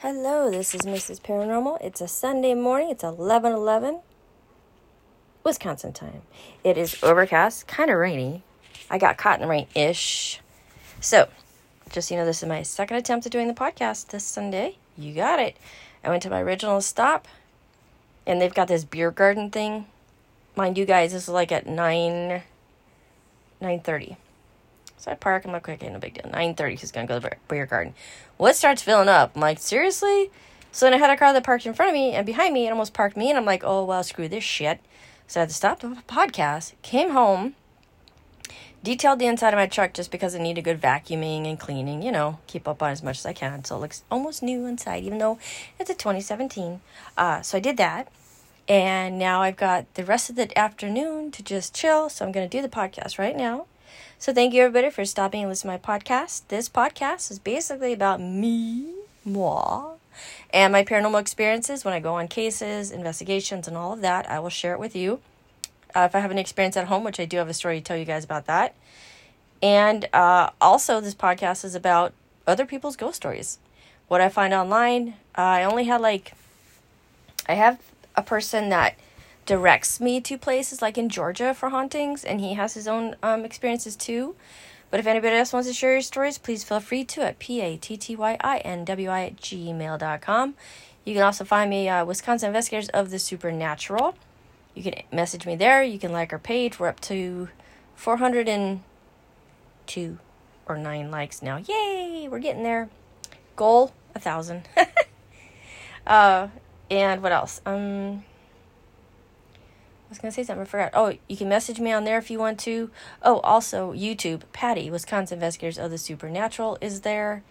Hello, this is Mrs. Paranormal. It's a Sunday morning. It's 11:11 Wisconsin time. It is overcast, kind of rainy. I got caught in the rain-ish. So, just so you know, this is my second attempt at doing the podcast this Sunday. You got it. I went to my original stop, and they've got this beer garden thing. Mind you guys, this is like at 9 9:30. So I park. I'm like, okay, no big deal. 9.30, he's going to go to the beer garden. It starts filling up. I'm like, seriously? So then I had a car that parked in front of me and behind me and almost parked me. And I'm like, oh, well, screw this shit. So I had to stop the podcast, came home, detailed the inside of my truck just because it needed good vacuuming and cleaning, you know, keep up on as much as I can. So it looks almost new inside, even though it's a 2017. Uh, so I did that. And now I've got the rest of the afternoon to just chill. So I'm going to do the podcast right now. So thank you everybody for stopping and listening to my podcast. This podcast is basically about me, moi, and my paranormal experiences when I go on cases, investigations, and all of that. I will share it with you. Uh, if I have an experience at home, which I do have a story to tell you guys about that. And uh, also, this podcast is about other people's ghost stories. What I find online. Uh, I only had like, I have a person that directs me to places like in Georgia for hauntings, and he has his own um, experiences too. But if anybody else wants to share your stories, please feel free to at p-a-t-t-y-i-n-w-i at gmail.com. You can also find me uh, Wisconsin Investigators of the Supernatural. You can message me there. You can like our page. We're up to 402 or 9 likes now. Yay! We're getting there. Goal, a thousand. uh, and what else? Um... Was gonna say something. I forgot. Oh, you can message me on there if you want to. Oh, also YouTube. Patty, Wisconsin Investigators of the Supernatural, is there.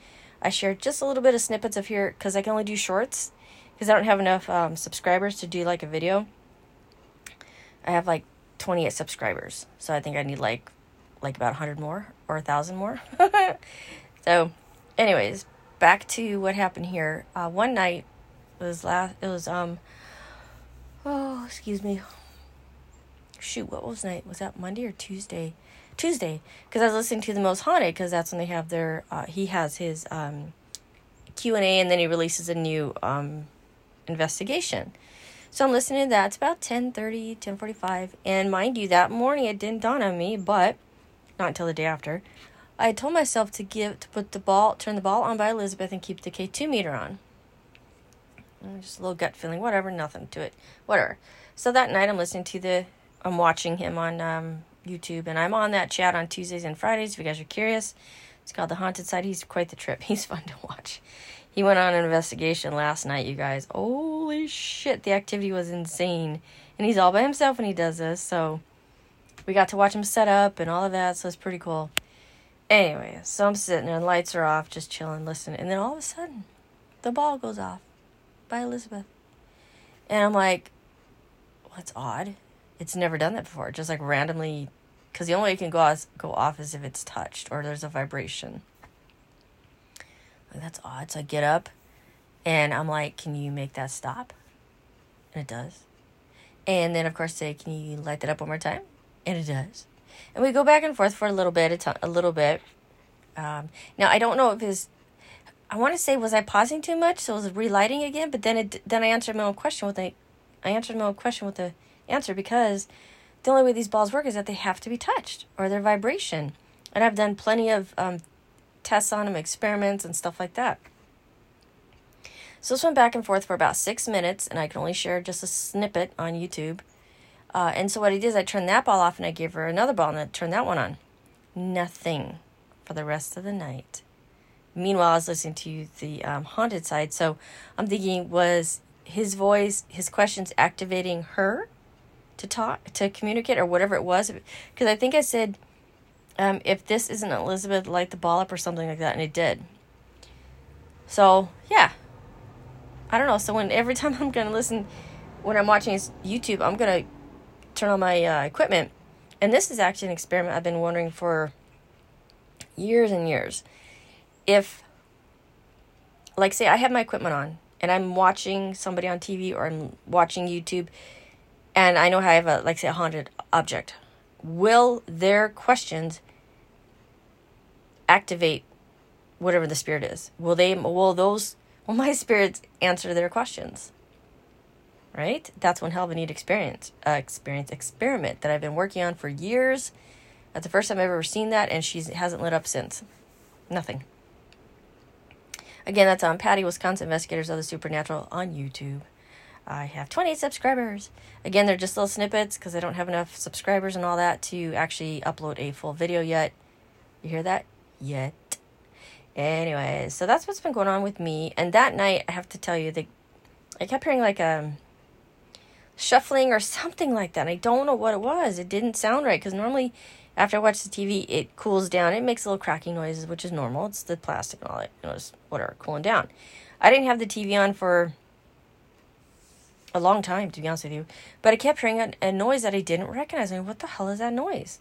I share just a little bit of snippets of here because I can only do shorts because I don't have enough um, subscribers to do like a video. I have like 28 subscribers, so I think I need like like about 100 more or a thousand more. so, anyways, back to what happened here. Uh, one night it was last. It was um. Oh, excuse me shoot, what was night? Was that Monday or Tuesday? Tuesday, because I was listening to the Most Haunted, because that's when they have their. Uh, he has his um, Q and A, and then he releases a new um, investigation. So I'm listening to that. It's about 10.30, 10.45. And mind you, that morning it didn't dawn on me, but not until the day after. I told myself to give to put the ball, turn the ball on by Elizabeth, and keep the K two meter on. Just a little gut feeling, whatever, nothing to it, whatever. So that night I'm listening to the I'm watching him on um, YouTube, and I'm on that chat on Tuesdays and Fridays. If you guys are curious, it's called The Haunted Side. He's quite the trip. He's fun to watch. He went on an investigation last night, you guys. Holy shit, the activity was insane. And he's all by himself when he does this, so we got to watch him set up and all of that, so it's pretty cool. Anyway, so I'm sitting there, lights are off, just chilling, listening, and then all of a sudden, the ball goes off by Elizabeth. And I'm like, well, odd it's never done that before. Just like randomly, because the only way it can go off, go off is if it's touched or there's a vibration. Like, that's odd. So I get up and I'm like, can you make that stop? And it does. And then, of course, say, can you light that up one more time? And it does. And we go back and forth for a little bit, a, t- a little bit. Um, now, I don't know if his, I want to say, was I pausing too much? So it was relighting again, but then it, then I answered my own question with a, I answered my own question with a, answer because the only way these balls work is that they have to be touched or their vibration. And I've done plenty of um, tests on them, experiments, and stuff like that. So this went back and forth for about six minutes, and I can only share just a snippet on YouTube. Uh, and so what I did is I turned that ball off and I gave her another ball and I turned that one on. Nothing for the rest of the night. Meanwhile, I was listening to the um, haunted side, so I'm thinking, was his voice, his questions activating her? To talk to communicate or whatever it was. Because i think i said um, if this isn't elizabeth light the ball up or something like that and it did. So yeah. I don't know. So when every time i'm gonna listen when i'm watching youtube i'm gonna turn on my uh, equipment. And this is actually an experiment i've been wondering for years and years. If like say i have my equipment on and i'm watching somebody on tv or i'm watching youtube and I know how I have a like say a haunted object. Will their questions activate whatever the spirit is? Will they will those will my spirits answer their questions. Right? That's one hell of a neat experience, uh, experience experiment that I've been working on for years. That's the first time I've ever seen that, and she hasn't lit up since. Nothing. Again, that's on Patty Wisconsin Investigators of the Supernatural on YouTube. I have 28 subscribers. Again, they're just little snippets because I don't have enough subscribers and all that to actually upload a full video yet. You hear that? Yet. Anyway, so that's what's been going on with me. And that night, I have to tell you, that I kept hearing like a shuffling or something like that. I don't know what it was. It didn't sound right because normally after I watch the TV, it cools down. It makes little cracking noises, which is normal. It's the plastic and all that, know, just whatever, cooling down. I didn't have the TV on for a long time, to be honest with you, but I kept hearing a, a noise that I didn't recognize. I mean, what the hell is that noise?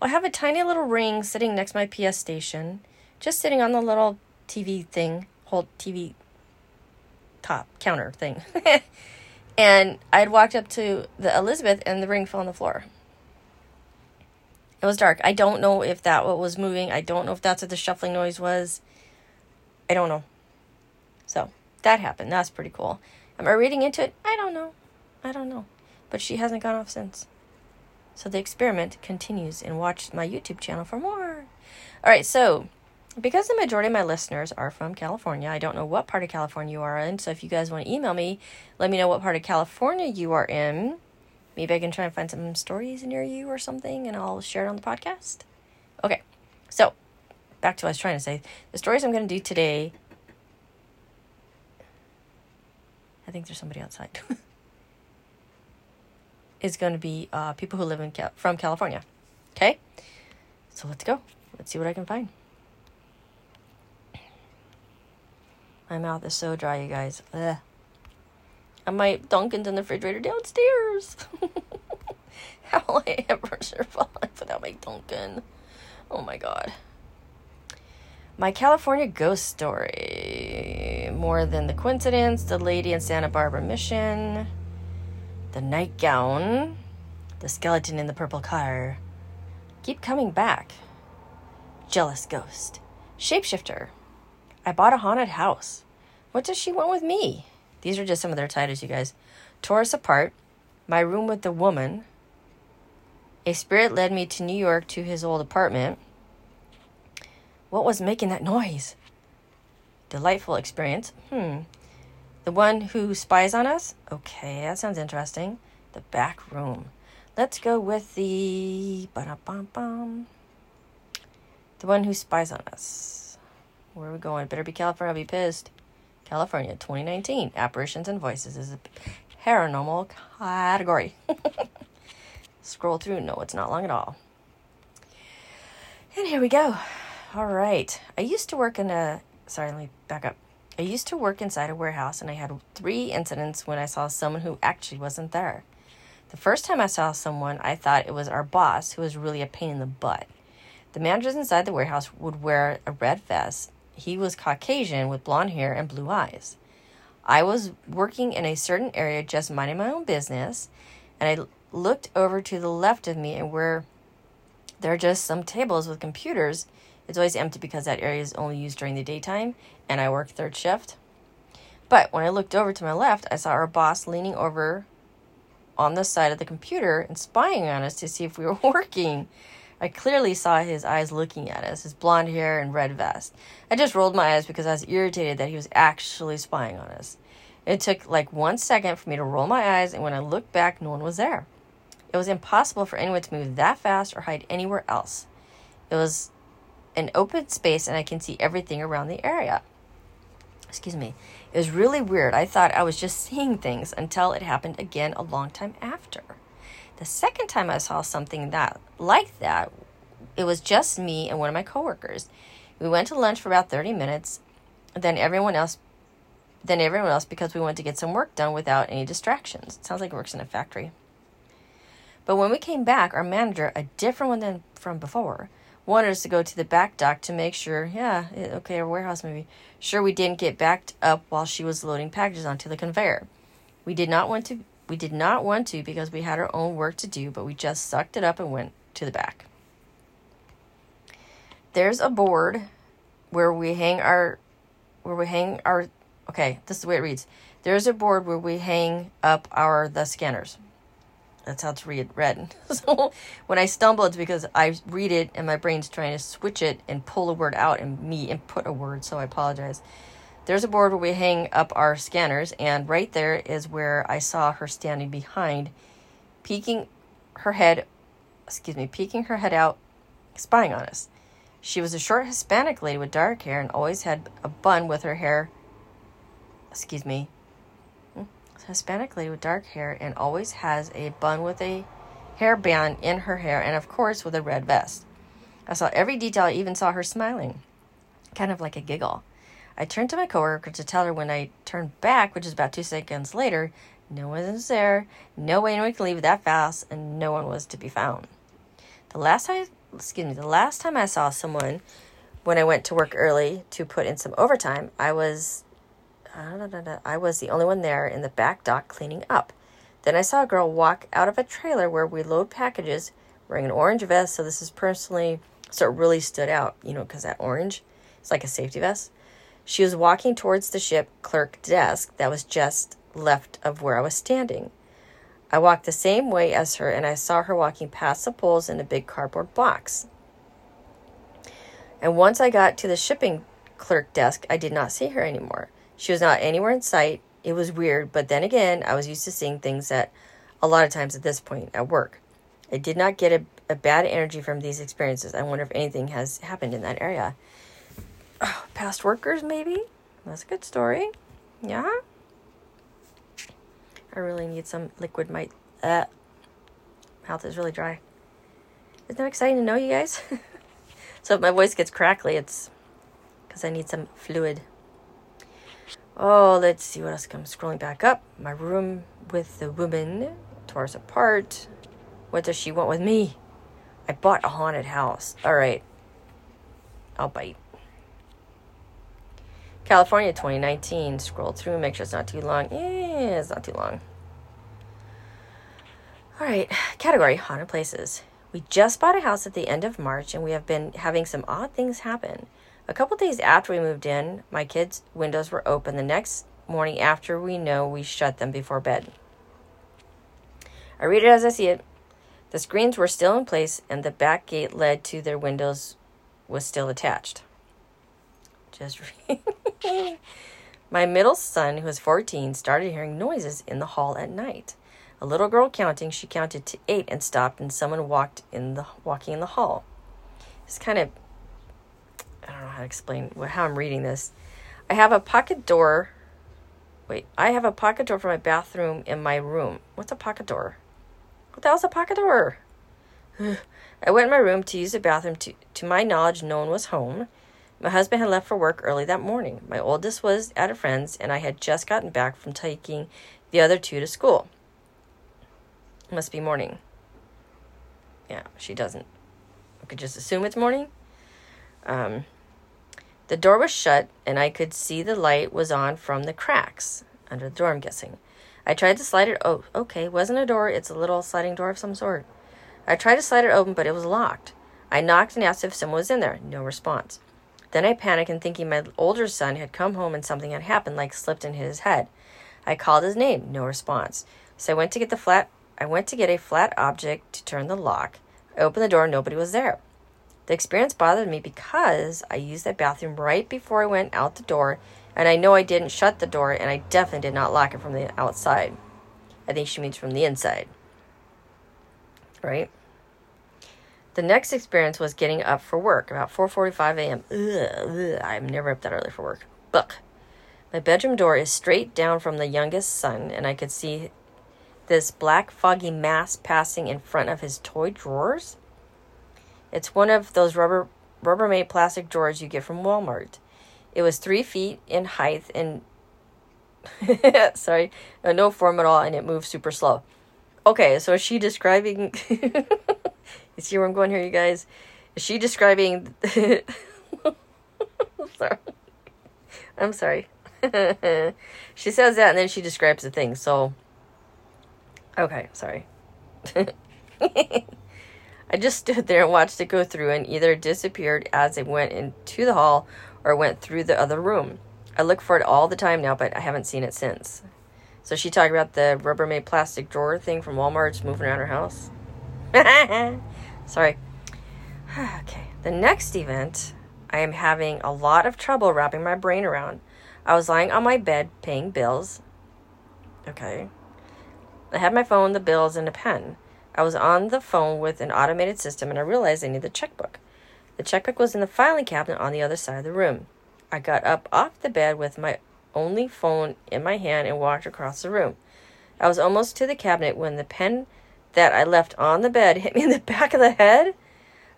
Well, I have a tiny little ring sitting next to my PS station, just sitting on the little TV thing, hold TV top counter thing. and I'd walked up to the Elizabeth, and the ring fell on the floor. It was dark. I don't know if that what was moving. I don't know if that's what the shuffling noise was. I don't know. So that happened. That's pretty cool. Am I reading into it? I don't know. I don't know. But she hasn't gone off since. So the experiment continues and watch my YouTube channel for more. All right, so because the majority of my listeners are from California, I don't know what part of California you are in. So if you guys want to email me, let me know what part of California you are in. Maybe I can try and find some stories near you or something and I'll share it on the podcast. Okay, so back to what I was trying to say. The stories I'm going to do today. I think there's somebody outside. is going to be uh, people who live in Cal- from California. Okay, so let's go. Let's see what I can find. My mouth is so dry, you guys. Ugh. And my Dunkin's in the refrigerator downstairs. How will I ever survive without my Dunkin'? Oh my god. My California ghost story. More than the coincidence, the lady in Santa Barbara mission, the nightgown, the skeleton in the purple car. Keep coming back. Jealous ghost. Shapeshifter. I bought a haunted house. What does she want with me? These are just some of their titles, you guys. Tore us apart. My room with the woman. A spirit led me to New York to his old apartment. What was making that noise? Delightful experience. Hmm. The one who spies on us? Okay, that sounds interesting. The back room. Let's go with the. Ba-da-bum-bum. The one who spies on us. Where are we going? Better be California. I'll be pissed. California, 2019. Apparitions and Voices is a paranormal category. Scroll through. No, it's not long at all. And here we go. All right. I used to work in a. Sorry, let me back up. I used to work inside a warehouse and I had three incidents when I saw someone who actually wasn't there. The first time I saw someone, I thought it was our boss who was really a pain in the butt. The managers inside the warehouse would wear a red vest he was Caucasian with blonde hair and blue eyes. I was working in a certain area just minding my own business, and I looked over to the left of me and where there are just some tables with computers. It's always empty because that area is only used during the daytime, and I work third shift. But when I looked over to my left, I saw our boss leaning over on the side of the computer and spying on us to see if we were working. I clearly saw his eyes looking at us, his blonde hair and red vest. I just rolled my eyes because I was irritated that he was actually spying on us. It took like one second for me to roll my eyes, and when I looked back, no one was there. It was impossible for anyone to move that fast or hide anywhere else. It was an open space, and I can see everything around the area. Excuse me. It was really weird. I thought I was just seeing things until it happened again a long time after. The second time I saw something that like that, it was just me and one of my coworkers. We went to lunch for about 30 minutes. Then everyone else then everyone else because we went to get some work done without any distractions. It sounds like it works in a factory. But when we came back, our manager, a different one than from before, wanted us to go to the back dock to make sure, yeah, okay, our warehouse maybe, sure we didn't get backed up while she was loading packages onto the conveyor. We did not want to we did not want to because we had our own work to do, but we just sucked it up and went to the back. There's a board where we hang our where we hang our Okay, this is the way it reads. There's a board where we hang up our the scanners. That's how it's read read. So when I stumble, it's because I read it and my brain's trying to switch it and pull a word out and me and put a word. So I apologize. There's a board where we hang up our scanners, and right there is where I saw her standing behind, peeking her head, excuse me, peeking her head out, spying on us. She was a short Hispanic lady with dark hair and always had a bun with her hair. Excuse me. Hispanic lady with dark hair and always has a bun with a hairband in her hair and, of course, with a red vest. I saw every detail. I even saw her smiling, kind of like a giggle. I turned to my coworker to tell her when I turned back, which is about two seconds later, no one was there, no way anyone could leave that fast, and no one was to be found. The last time, excuse me, the last time I saw someone when I went to work early to put in some overtime, I was, Ah, I was the only one there in the back dock cleaning up. Then I saw a girl walk out of a trailer where we load packages, wearing an orange vest. So this is personally, so it really stood out, you know, because that orange, it's like a safety vest. She was walking towards the ship clerk desk that was just left of where I was standing. I walked the same way as her and I saw her walking past the poles in a big cardboard box. And once I got to the shipping clerk desk, I did not see her anymore. She was not anywhere in sight. It was weird, but then again, I was used to seeing things that a lot of times at this point at work. I did not get a, a bad energy from these experiences. I wonder if anything has happened in that area oh, past workers, maybe. That's a good story. Yeah. I really need some liquid. My uh, mouth is really dry. Isn't that exciting to know, you guys? so if my voice gets crackly, it's because I need some fluid. Oh, let's see what else comes scrolling back up. My room with the woman tore us apart. What does she want with me? I bought a haunted house. All right. I'll bite. California 2019. Scroll through, make sure it's not too long. Yeah, it's not too long. All right, category haunted places. We just bought a house at the end of March and we have been having some odd things happen. A couple days after we moved in, my kids' windows were open. The next morning after we know we shut them before bed. I read it as I see it. The screens were still in place and the back gate led to their windows was still attached. Just My middle son, who was 14, started hearing noises in the hall at night. A little girl counting, she counted to eight and stopped, and someone walked in the walking in the hall. It's kind of I don't know how to explain how I'm reading this. I have a pocket door. Wait, I have a pocket door for my bathroom in my room. What's a pocket door? What the hell's a pocket door? I went in my room to use the bathroom. To, to my knowledge, no one was home. My husband had left for work early that morning. My oldest was at a friend's, and I had just gotten back from taking the other two to school. It must be morning. Yeah, she doesn't. I could just assume it's morning. Um, the door was shut, and I could see the light was on from the cracks under the door, I'm guessing. I tried to slide it. Oh, okay. Wasn't a door. It's a little sliding door of some sort. I tried to slide it open, but it was locked. I knocked and asked if someone was in there. No response. Then I panicked and thinking my older son had come home and something had happened, like slipped in his head. I called his name, no response. So I went to get the flat I went to get a flat object to turn the lock. I opened the door, nobody was there. The experience bothered me because I used that bathroom right before I went out the door, and I know I didn't shut the door, and I definitely did not lock it from the outside. I think she means from the inside. Right? The next experience was getting up for work about 4:45 a.m. Ugh, I'm never up that early for work. Look, my bedroom door is straight down from the youngest son, and I could see this black foggy mass passing in front of his toy drawers. It's one of those rubber Rubbermaid plastic drawers you get from Walmart. It was three feet in height and sorry, uh, no form at all, and it moved super slow. Okay, so is she describing? You see where I'm going here, you guys? Is she describing. sorry. I'm sorry. she says that and then she describes the thing, so. Okay, sorry. I just stood there and watched it go through and either disappeared as it went into the hall or went through the other room. I look for it all the time now, but I haven't seen it since. So she talked about the Rubbermaid plastic drawer thing from Walmart just moving around her house. Sorry. okay. The next event I am having a lot of trouble wrapping my brain around. I was lying on my bed paying bills. Okay. I had my phone, the bills, and a pen. I was on the phone with an automated system and I realized I needed the checkbook. The checkbook was in the filing cabinet on the other side of the room. I got up off the bed with my only phone in my hand and walked across the room. I was almost to the cabinet when the pen that I left on the bed hit me in the back of the head.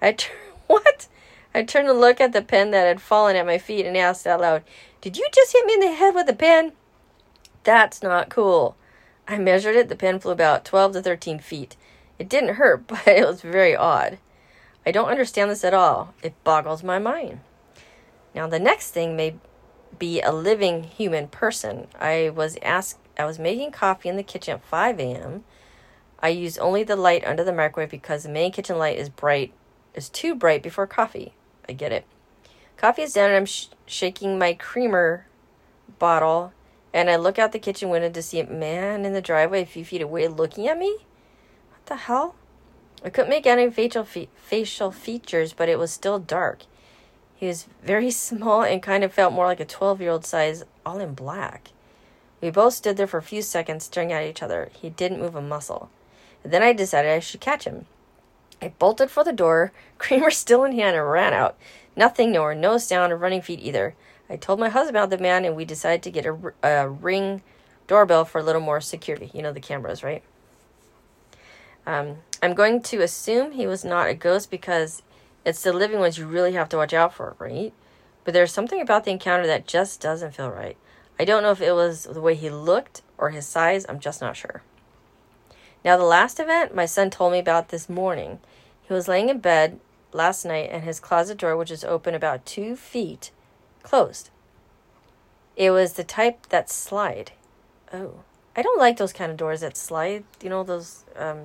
I turned what? I turned to look at the pen that had fallen at my feet and asked out loud, Did you just hit me in the head with a pen? That's not cool. I measured it. The pen flew about 12 to 13 feet. It didn't hurt, but it was very odd. I don't understand this at all. It boggles my mind. Now, the next thing may be a living human person. I was asked, I was making coffee in the kitchen at 5 a.m. I use only the light under the microwave because the main kitchen light is bright, is too bright before coffee. I get it. Coffee is down and I'm sh- shaking my creamer bottle and I look out the kitchen window to see a man in the driveway a few feet away looking at me. The hell? I couldn't make any facial, fe- facial features, but it was still dark. He was very small and kind of felt more like a 12 year old size, all in black. We both stood there for a few seconds staring at each other. He didn't move a muscle. And then I decided I should catch him. I bolted for the door, creamer still in hand, and ran out. Nothing, nor no sound of running feet either. I told my husband about the man, and we decided to get a, a ring doorbell for a little more security. You know the cameras, right? Um, I'm going to assume he was not a ghost because it's the living ones you really have to watch out for, right? But there's something about the encounter that just doesn't feel right. I don't know if it was the way he looked or his size, I'm just not sure. Now, the last event my son told me about this morning. He was laying in bed last night and his closet door, which is open about two feet, closed. It was the type that slide. Oh, I don't like those kind of doors that slide. You know, those, um,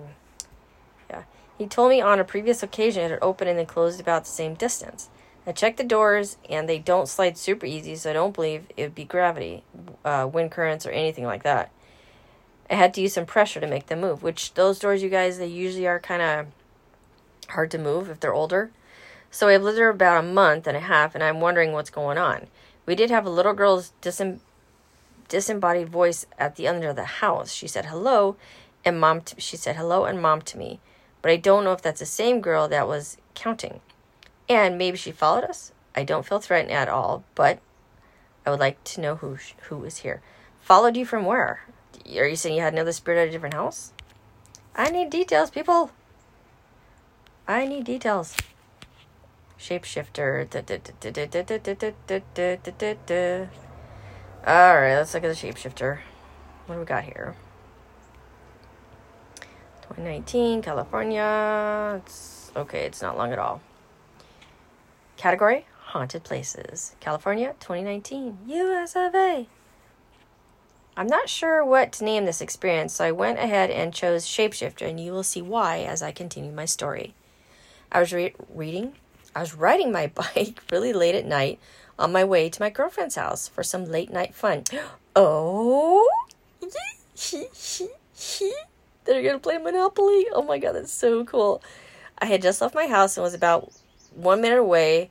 yeah. He told me on a previous occasion it had opened and then closed about the same distance. I checked the doors and they don't slide super easy, so I don't believe it would be gravity, uh, wind currents, or anything like that. I had to use some pressure to make them move, which those doors, you guys, they usually are kind of hard to move if they're older. So I've lived there about a month and a half, and I'm wondering what's going on. We did have a little girl's disem- disembodied voice at the end of the house. She said hello, and mom. T- she said hello and mom to me, but I don't know if that's the same girl that was counting. And maybe she followed us. I don't feel threatened at all, but I would like to know who who is here. Followed you from where? Are you saying you had another spirit at a different house? I need details, people. I need details. Shapeshifter. Alright, let's look at the shapeshifter. What do we got here? 2019, California. It's okay, it's not long at all. Category Haunted Places. California, 2019. US of A. I'm not sure what to name this experience, so I went ahead and chose Shapeshifter, and you will see why as I continue my story. I was re- reading, I was riding my bike really late at night on my way to my girlfriend's house for some late night fun. Oh, they're gonna play Monopoly. Oh my god, that's so cool. I had just left my house and was about one minute away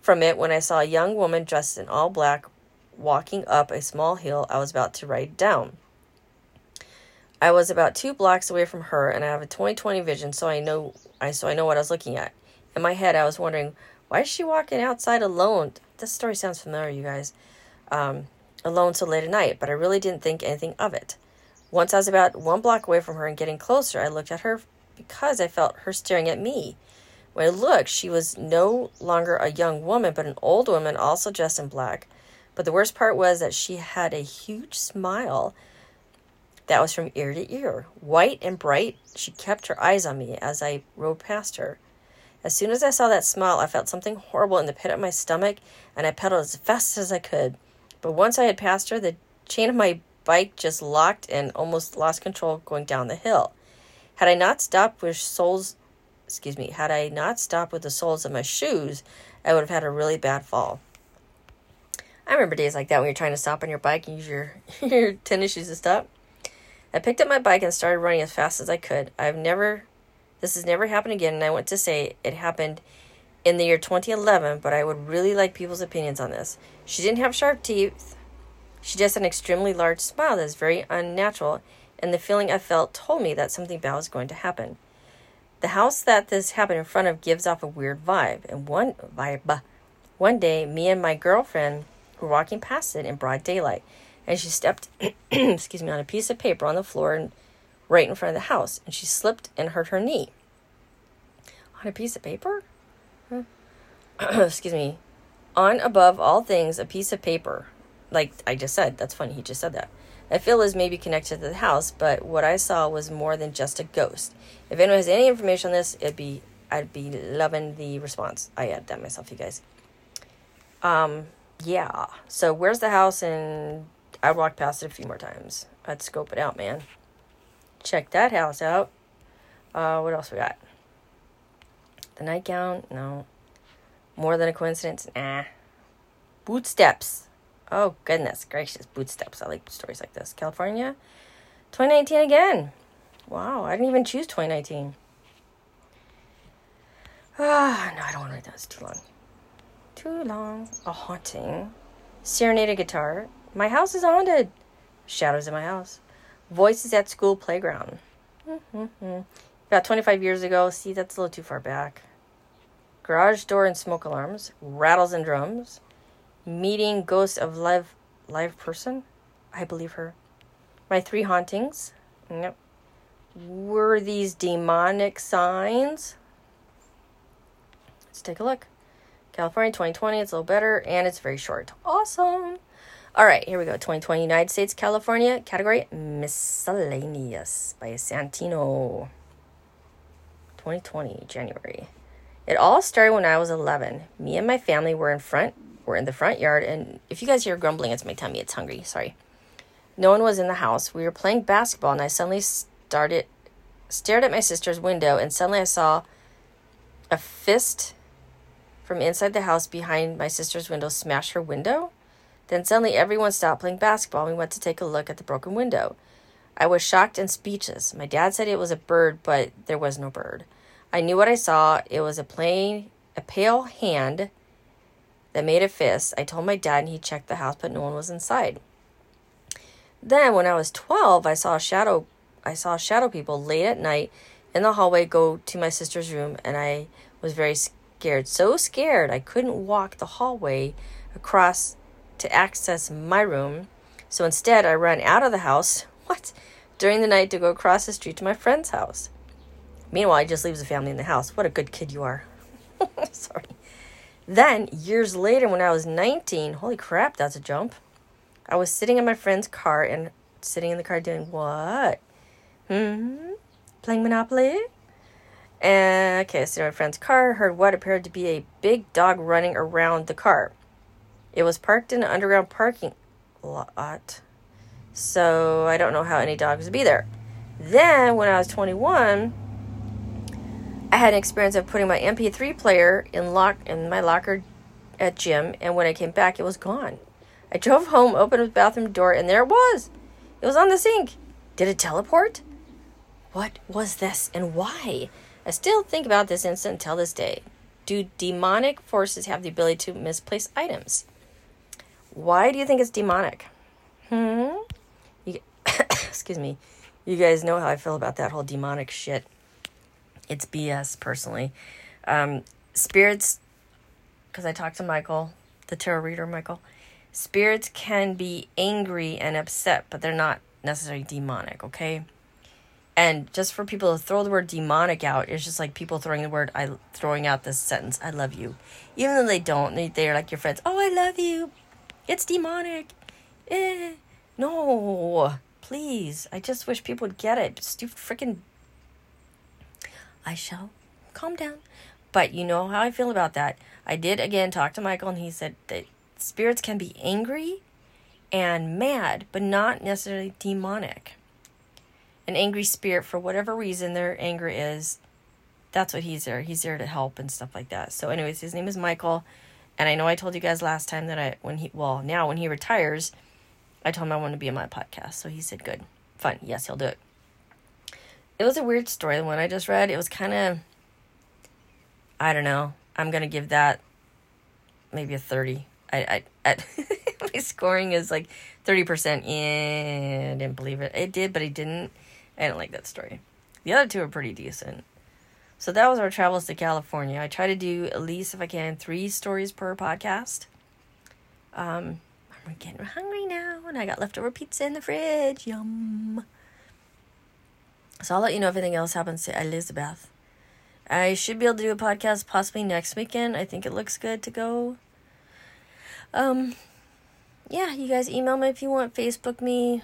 from it when I saw a young woman dressed in all black walking up a small hill I was about to ride down. I was about two blocks away from her, and I have a 20/20 vision, so I know I so I know what I was looking at. In my head, I was wondering why is she walking outside alone. This story sounds familiar, you guys. Um, alone so late at night, but I really didn't think anything of it. Once I was about one block away from her and getting closer, I looked at her because I felt her staring at me. When I looked, she was no longer a young woman, but an old woman, also dressed in black. But the worst part was that she had a huge smile that was from ear to ear. White and bright, she kept her eyes on me as I rode past her. As soon as I saw that smile, I felt something horrible in the pit of my stomach, and I pedaled as fast as I could. But once I had passed her, the chain of my bike just locked and almost lost control going down the hill. Had I not stopped with soles, excuse me, had I not stopped with the soles of my shoes, I would have had a really bad fall. I remember days like that when you're trying to stop on your bike and use your, your tennis shoes to stop. I picked up my bike and started running as fast as I could. I've never, this has never happened again, and I want to say it happened in the year 2011, but I would really like people's opinions on this. She didn't have sharp teeth. She just had an extremely large smile that's very unnatural, and the feeling I felt told me that something bad was going to happen. The house that this happened in front of gives off a weird vibe, and one vibe. One day, me and my girlfriend were walking past it in broad daylight, and she stepped, excuse me, on a piece of paper on the floor and right in front of the house, and she slipped and hurt her knee. On a piece of paper? Excuse me. On above all things, a piece of paper. Like I just said, that's funny. He just said that. I feel is maybe connected to the house, but what I saw was more than just a ghost. If anyone has any information on this, it'd be I'd be loving the response. I add that myself, you guys. Um, yeah. So where's the house? And I walked past it a few more times. I'd scope it out, man. Check that house out. Uh, what else we got? The nightgown? No. More than a coincidence? Nah. Boot steps. Oh, goodness gracious. Bootsteps. I like stories like this. California? 2019 again. Wow, I didn't even choose 2019. Ah, no, I don't want to write that. It's too long. Too long. A haunting. Serenade guitar. My house is haunted. Shadows in my house. Voices at school playground. Mm-hmm. About 25 years ago. See, that's a little too far back. Garage door and smoke alarms. Rattles and drums. Meeting ghost of live live person. I believe her. My three hauntings. Yep. Were these demonic signs? Let's take a look. California 2020, it's a little better and it's very short. Awesome. All right, here we go. 2020 United States, California, category miscellaneous by Santino. 2020 January. It all started when I was 11. Me and my family were in front, were in the front yard, and if you guys hear grumbling, it's my tummy. It's hungry. Sorry. No one was in the house. We were playing basketball, and I suddenly started, stared at my sister's window, and suddenly I saw a fist from inside the house behind my sister's window smash her window. Then suddenly everyone stopped playing basketball and we went to take a look at the broken window. I was shocked and speechless. My dad said it was a bird, but there was no bird. I knew what I saw. It was a plain a pale hand that made a fist. I told my dad and he checked the house, but no one was inside. Then when I was 12, I saw a shadow I saw shadow people late at night in the hallway go to my sister's room and I was very scared, so scared I couldn't walk the hallway across to access my room. So instead, I ran out of the house, what, during the night to go across the street to my friend's house. Meanwhile, he just leaves the family in the house. What a good kid you are. Sorry. Then, years later, when I was 19, holy crap, that's a jump. I was sitting in my friend's car and sitting in the car doing what? Hmm? Playing Monopoly? And okay, so in my friend's car heard what appeared to be a big dog running around the car. It was parked in an underground parking lot. So I don't know how any dogs would be there. Then when I was 21, I had an experience of putting my MP3 player in lock in my locker at gym, and when I came back, it was gone. I drove home, opened the bathroom door, and there it was. It was on the sink. Did it teleport? What was this and why? I still think about this incident until this day. Do demonic forces have the ability to misplace items? Why do you think it's demonic? Hmm? You, excuse me. You guys know how I feel about that whole demonic shit. It's BS, personally. Um, spirits, because I talked to Michael, the tarot reader, Michael. Spirits can be angry and upset, but they're not necessarily demonic, okay? And just for people to throw the word demonic out, it's just like people throwing the word I throwing out this sentence, I love you. Even though they don't, they, they're like your friends, oh I love you. It's demonic. Eh. No. Please. I just wish people would get it. Stupid freaking I shall calm down. But you know how I feel about that. I did again talk to Michael and he said that spirits can be angry and mad, but not necessarily demonic an angry spirit for whatever reason their anger is that's what he's there he's there to help and stuff like that so anyways his name is michael And I know I told you guys last time that I, when he, well, now when he retires, I told him I want to be on my podcast. So he said, good, fun. Yes, he'll do it. It was a weird story, the one I just read. It was kind of, I don't know. I'm going to give that maybe a 30. I, I, my scoring is like 30% Yeah, I didn't believe it. It did, but I didn't. I didn't like that story. The other two are pretty decent. So that was our travels to California. I try to do at least, if I can, three stories per podcast. Um, I'm getting hungry now, and I got leftover pizza in the fridge. Yum. So I'll let you know if anything else happens to Elizabeth. I should be able to do a podcast possibly next weekend. I think it looks good to go. Um, yeah, you guys email me if you want. Facebook me.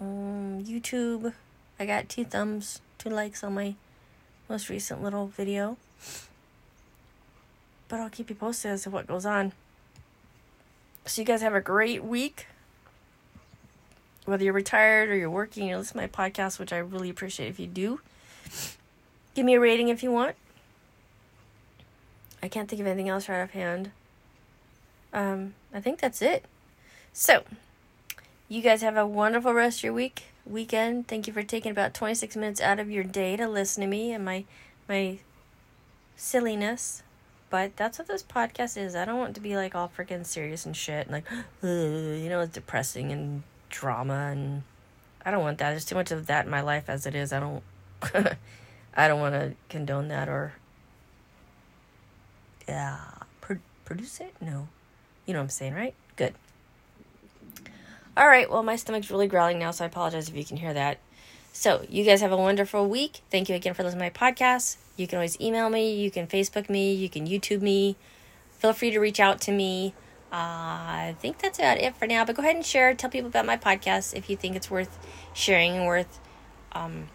Um, YouTube. I got two thumbs, two likes on my most recent little video. But I'll keep you posted as to what goes on. So you guys have a great week. Whether you're retired or you're working, you listen to my podcast, which I really appreciate if you do. Give me a rating if you want. I can't think of anything else right offhand. Um, I think that's it. So, you guys have a wonderful rest of your week, weekend. Thank you for taking about 26 minutes out of your day to listen to me and my my silliness. But that's what this podcast is. I don't want to be like all freaking serious and shit and like, you know, it's depressing and drama and I don't want that. There's too much of that in my life as it is. I don't I don't want to condone that or yeah, pro- produce it? No. You know what I'm saying, right? Good. All right, well, my stomach's really growling now, so I apologize if you can hear that. So, you guys have a wonderful week. Thank you again for listening to my podcast. You can always email me, you can Facebook me, you can YouTube me. Feel free to reach out to me. I think that's about it for now, but go ahead and share. Tell people about my podcast if you think it's worth sharing and worth um,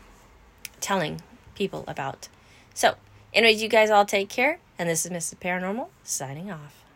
telling people about. So, anyways, you guys all take care, and this is Mrs. Paranormal signing off.